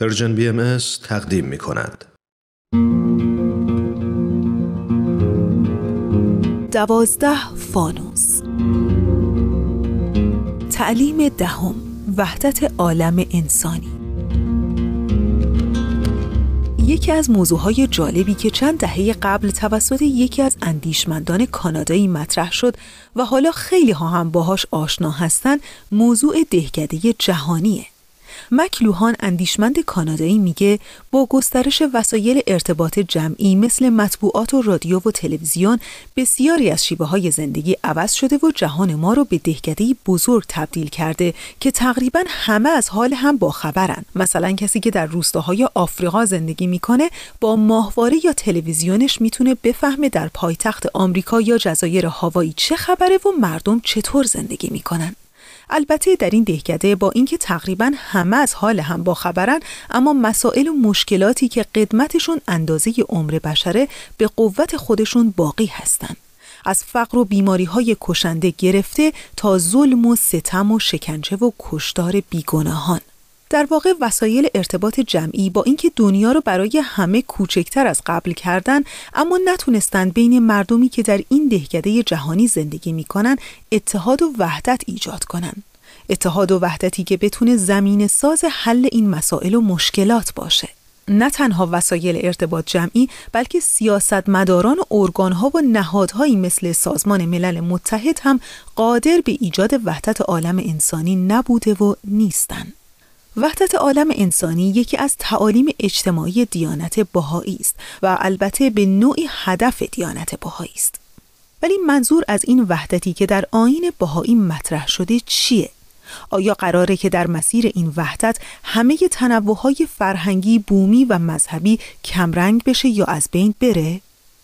Persian BMS تقدیم می کند. دوازده فانوس. تعلیم دهم وحدت عالم انسانی. یکی از موضوعهای جالبی که چند دهه قبل توسط یکی از اندیشمندان کانادایی مطرح شد و حالا خیلی ها هم باهاش آشنا هستن موضوع دهکده جهانیه. مکلوهان اندیشمند کانادایی میگه با گسترش وسایل ارتباط جمعی مثل مطبوعات و رادیو و تلویزیون بسیاری از شیوه های زندگی عوض شده و جهان ما رو به دهکده بزرگ تبدیل کرده که تقریبا همه از حال هم باخبرن مثلا کسی که در روستاهای آفریقا زندگی می‌کنه با ماهواره یا تلویزیونش می‌تونه بفهمه در پایتخت آمریکا یا جزایر هاوایی چه خبره و مردم چطور زندگی می‌کنن. البته در این دهکده با اینکه تقریبا همه از حال هم با خبرن اما مسائل و مشکلاتی که قدمتشون اندازه عمر بشره به قوت خودشون باقی هستند. از فقر و بیماری های کشنده گرفته تا ظلم و ستم و شکنجه و کشتار بیگناهان در واقع وسایل ارتباط جمعی با اینکه دنیا رو برای همه کوچکتر از قبل کردن اما نتونستند بین مردمی که در این دهکده جهانی زندگی می‌کنن اتحاد و وحدت ایجاد کنند. اتحاد و وحدتی که بتونه زمین ساز حل این مسائل و مشکلات باشه. نه تنها وسایل ارتباط جمعی بلکه سیاستمداران و ارگانها و نهادهایی مثل سازمان ملل متحد هم قادر به ایجاد وحدت عالم انسانی نبوده و نیستند. وحدت عالم انسانی یکی از تعالیم اجتماعی دیانت بهایی است و البته به نوعی هدف دیانت بهایی است. ولی منظور از این وحدتی که در آین بهایی مطرح شده چیه؟ آیا قراره که در مسیر این وحدت همه تنوعهای فرهنگی، بومی و مذهبی کمرنگ بشه یا از بین بره؟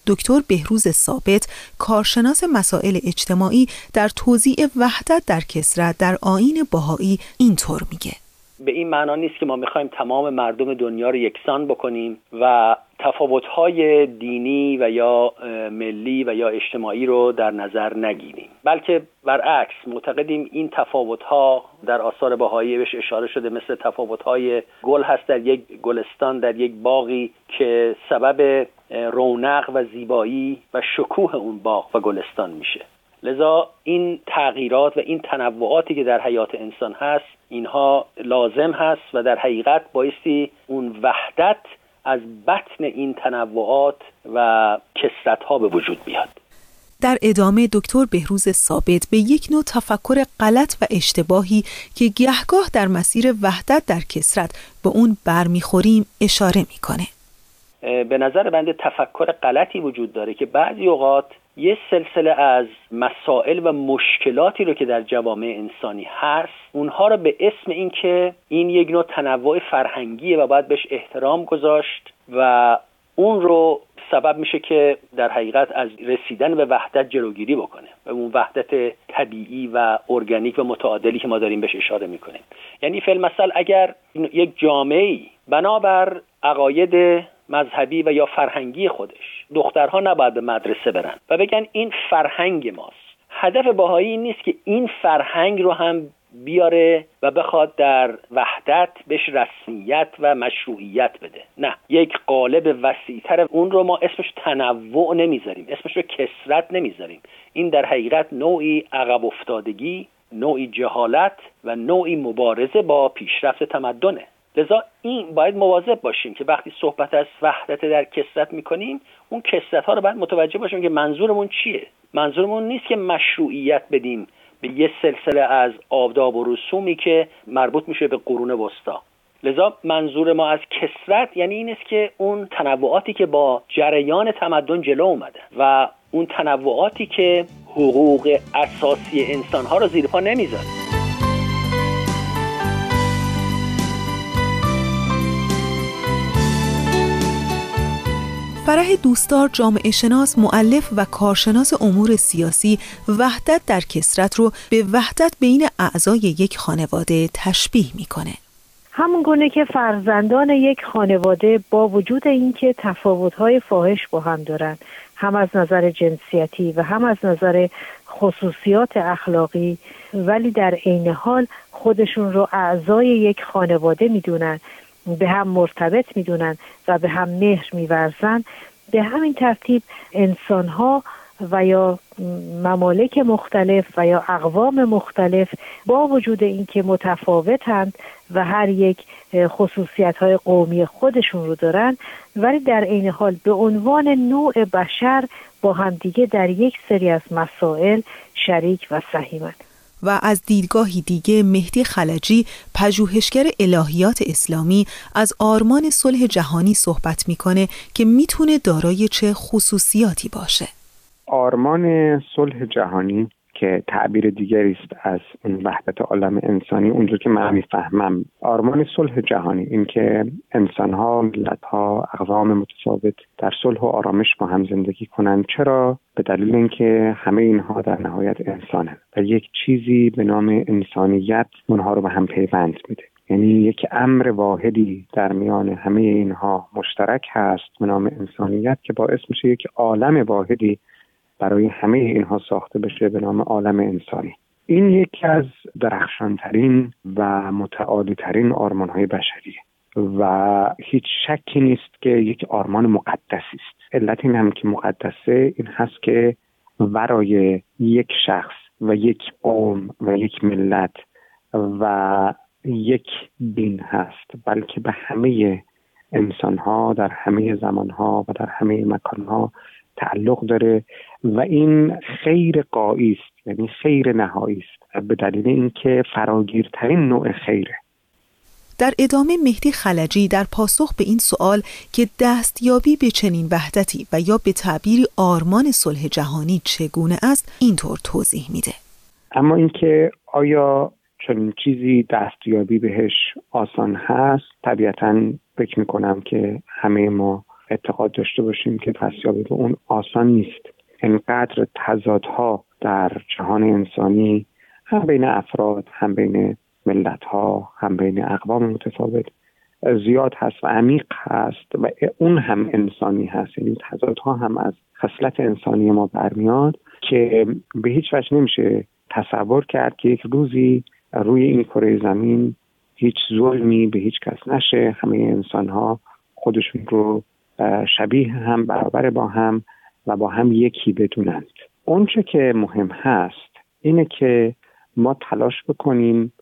دکتر بهروز ثابت کارشناس مسائل اجتماعی در توضیع وحدت در کسرت در آین باهایی اینطور میگه به این معنا نیست که ما می‌خوایم تمام مردم دنیا رو یکسان بکنیم و تفاوت‌های دینی و یا ملی و یا اجتماعی رو در نظر نگیریم. بلکه برعکس معتقدیم این تفاوت‌ها در آثار بهایی بهش اشاره شده مثل تفاوت‌های گل هست در یک گلستان در یک باغی که سبب رونق و زیبایی و شکوه اون باغ و گلستان میشه. لذا این تغییرات و این تنوعاتی که در حیات انسان هست اینها لازم هست و در حقیقت بایستی اون وحدت از بطن این تنوعات و کسرت ها به وجود بیاد. در ادامه دکتر بهروز ثابت به یک نوع تفکر غلط و اشتباهی که گهگاه در مسیر وحدت در کسرت به اون برمیخوریم اشاره می‌کنه. به نظر بنده تفکر غلطی وجود داره که بعضی اوقات یه سلسله از مسائل و مشکلاتی رو که در جوامع انسانی هست اونها رو به اسم اینکه این یک نوع تنوع فرهنگیه و باید بهش احترام گذاشت و اون رو سبب میشه که در حقیقت از رسیدن به وحدت جلوگیری بکنه و اون وحدت طبیعی و ارگانیک و متعادلی که ما داریم بهش اشاره می‌کنیم. یعنی فیلم مثل اگر یک جامعه بنابر عقاید مذهبی و یا فرهنگی خودش دخترها نباید به مدرسه برن و بگن این فرهنگ ماست. هدف باهایی این نیست که این فرهنگ رو هم بیاره و بخواد در وحدت بهش رسمیت و مشروعیت بده. نه یک قالب وسیعتر اون رو ما اسمش تنوع نمی‌ذاریم اسمش رو کسرت نمی‌ذاریم. این در حقیقت نوعی عقب افتادگی نوعی جهالت و نوعی مبارزه با پیشرفت تمدنه. لذا این باید مواظب باشیم که وقتی صحبت از وحدت در کسرت می‌کنیم اون کسرت ها رو باید متوجه باشیم که منظورمون چیه. منظورمون نیست که مشروعیت بدیم به یه سلسله از آداب و رسومی که مربوط میشه به قرون وسطا. لذا منظور ما از کسرت یعنی این است که اون تنوعاتی که با جریان تمدن جلو اومده و اون تنوعاتی که حقوق اساسی انسانها رو زیر پا نمی‌ذاره. فرح دوستار جامعه شناس معلف و کارشناس امور سیاسی وحدت در کسرت رو به وحدت بین اعضای یک خانواده تشبیه می‌کنه. همون گونه که فرزندان یک خانواده با وجود اینکه تفاوت‌های فاحش با هم دارند هم از نظر جنسیتی و هم از نظر خصوصیات اخلاقی ولی در عین حال خودشون رو اعضای یک خانواده می‌دونن. به هم مرتبط می‌دونن و به هم مهر میورزن. به همین ترتیب انسان ها و یا ممالک مختلف و یا اقوام مختلف با وجود اینکه متفاوتند و هر یک خصوصیت های قومی خودشون رو دارن ولی در عین حال به عنوان نوع بشر با همدیگه در یک سری از مسائل شریک و سهیمند و از دیدگاهی دیگه مهدی خلجی پژوهشگر الهیات اسلامی از آرمان صلح جهانی صحبت می‌کنه که می‌تونه دارای چه خصوصیاتی باشه. آرمان صلح جهانی که تعبیر دیگری است از اون وحدت عالم انسانی. اونجور که من می‌فهمم آرمان صلح جهانی این که انسانها ملتها اقوام متفاوت در صلح و آرامش با هم زندگی کنند. چرا؟ به دلیل اینکه همه اینها در نهایت انسانه و یک چیزی به نام انسانیت اونها رو به هم پیوند میده. یعنی یک امر واحدی در میان همه اینها مشترک هست به نام انسانیت که باعث میشه یک عالم واحدی برای همه اینها ساخته بشه به نام عالم انسانی. این یکی از درخشانترین و متعالیترین آرمان های بشریه و هیچ شکی نیست که یک آرمان مقدسی است. علت این هم که مقدسه این هست که ورای یک شخص و یک قوم و یک ملت و یک دین هست بلکه به همه انسان ها در همه زمان ها و در همه مکان ها تعلق داره و این خیر قایی است یعنی خیر نهایی است. به دلیل اینکه فراگیرترین نوع خیره. در ادامه مهدی خلجی در پاسخ به این سوال که دستیابی به چنین وحدتی و یا به تعبیری آرمان صلح جهانی چگونه است اینطور توضیح میده. اما اینکه آیا چنین چیزی دستیابی بهش آسان هست طبیعتا فکر می‌کنم که همه ما اعتقاد داشته باشیم که دستیابی به اون آسان نیست. انقدر تضادها در جهان انسانی هم بین افراد هم بین ملت ها هم بین اقوام متفاوت زیاد هست و عمیق هست و اون هم انسانی هست. یعنی تضادها هم از خصلت انسانی ما برمیاد که به هیچ وجه نمیشه تصور کرد که یک روزی روی این کره زمین هیچ ظلمی به هیچ کس نشه. همه انسان ها خودشون رو شبیه هم برابر با هم و با هم یکی بدونند. اونچه که مهم هست اینه که ما تلاش بکنیم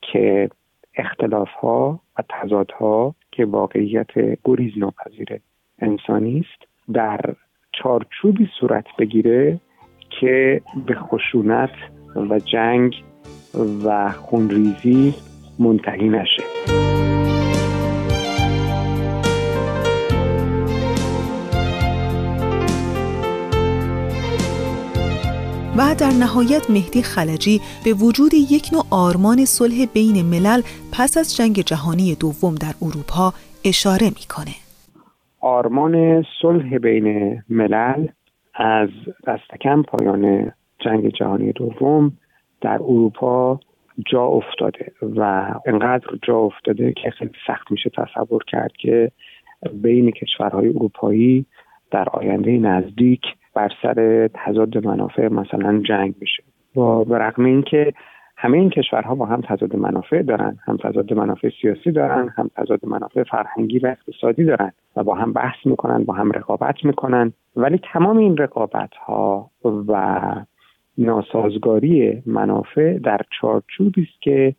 که اختلاف ها و تضاد ها که واقعیت گریز ناپذیر انسانی است در چارچوبی صورت بگیره که به خشونت و جنگ و خونریزی منتهی نشه. در نهایت مهدی خلجی به وجود یک نوع آرمان صلح بین ملل پس از جنگ جهانی دوم در اروپا اشاره می‌کنه. آرمان صلح بین ملل از دستکم پایان جنگ جهانی دوم در اروپا جا افتاده و انقدر جا افتاده که خیلی سخت میشه تصور کرد که بین کشورهای اروپایی در آینده نزدیک بر سر تضاد منافع مثلا جنگ بشه و به رغم اینکه همه این کشورها با هم تضاد منافع دارن. هم تضاد منافع سیاسی دارن هم تضاد منافع فرهنگی و اقتصادی دارن و با هم بحث می‌کنن با هم رقابت می‌کنن. ولی تمام این رقابت ها و ناسازگاری منافع در چارچوبی است که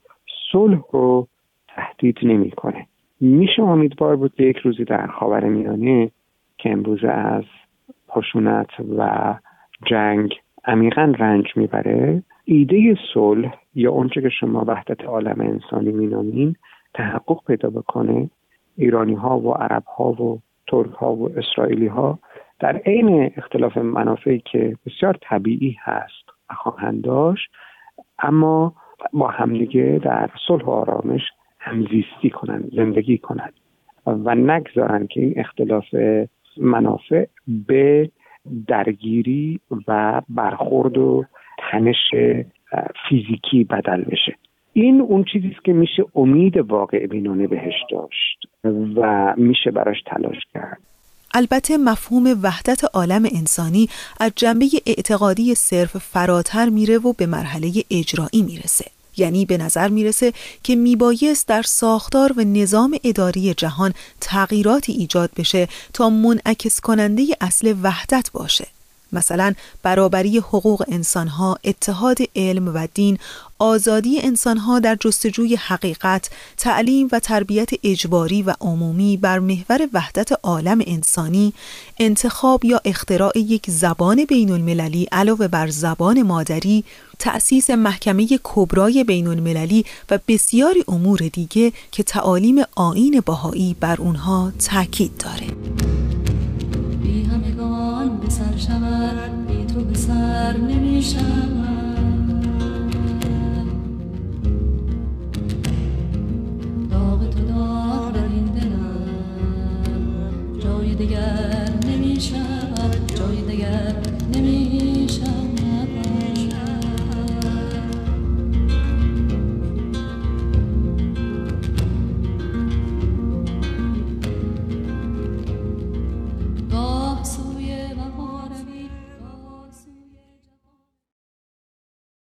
صلح رو تهدید نمی‌کنه. میشه امیدوار بود یک روزی در خاورمیانه که امروز از خشونت و جنگ عمیقا رنج می‌بره. ایده صلح یا اونچه که شما وحدت عالم انسانی مینامین تحقق پیدا بکنه. ایرانی ها و عرب ها و ترک ها و اسرائیلی ها در عین اختلاف منافعی که بسیار طبیعی هست و خواهند داشت اما با همدیگه در صلح و آرامش همزیستی کنند زندگی کنند و نگذارن که این اختلاف منافع به درگیری و برخورد و تنش فیزیکی بدل بشه. این اون چیزی است که میشه امید واقع بینانه بهش داشت و میشه براش تلاش کرد. البته مفهوم وحدت عالم انسانی از جنبه اعتقادی صرف فراتر میره و به مرحله اجرایی می‌رسه. یعنی به نظر می‌رسه که میبایست در ساختار و نظام اداری جهان تغییراتی ایجاد بشه تا منعکس کننده اصل وحدت باشه. مثلا برابری حقوق انسانها، اتحاد علم و دین، آزادی انسانها در جستجوی حقیقت، تعلیم و تربیت اجباری و عمومی بر محور وحدت عالم انسانی، انتخاب یا اختراع یک زبان بین المللی علاوه بر زبان مادری، تأسیس محکمه کبرای بین المللی و بسیاری امور دیگه که تعالیم آین باهایی بر اونها تاکید داره. سر نمی شود داغ تو داغ در این دلم. جای دیگر نمی جای دیگر نمی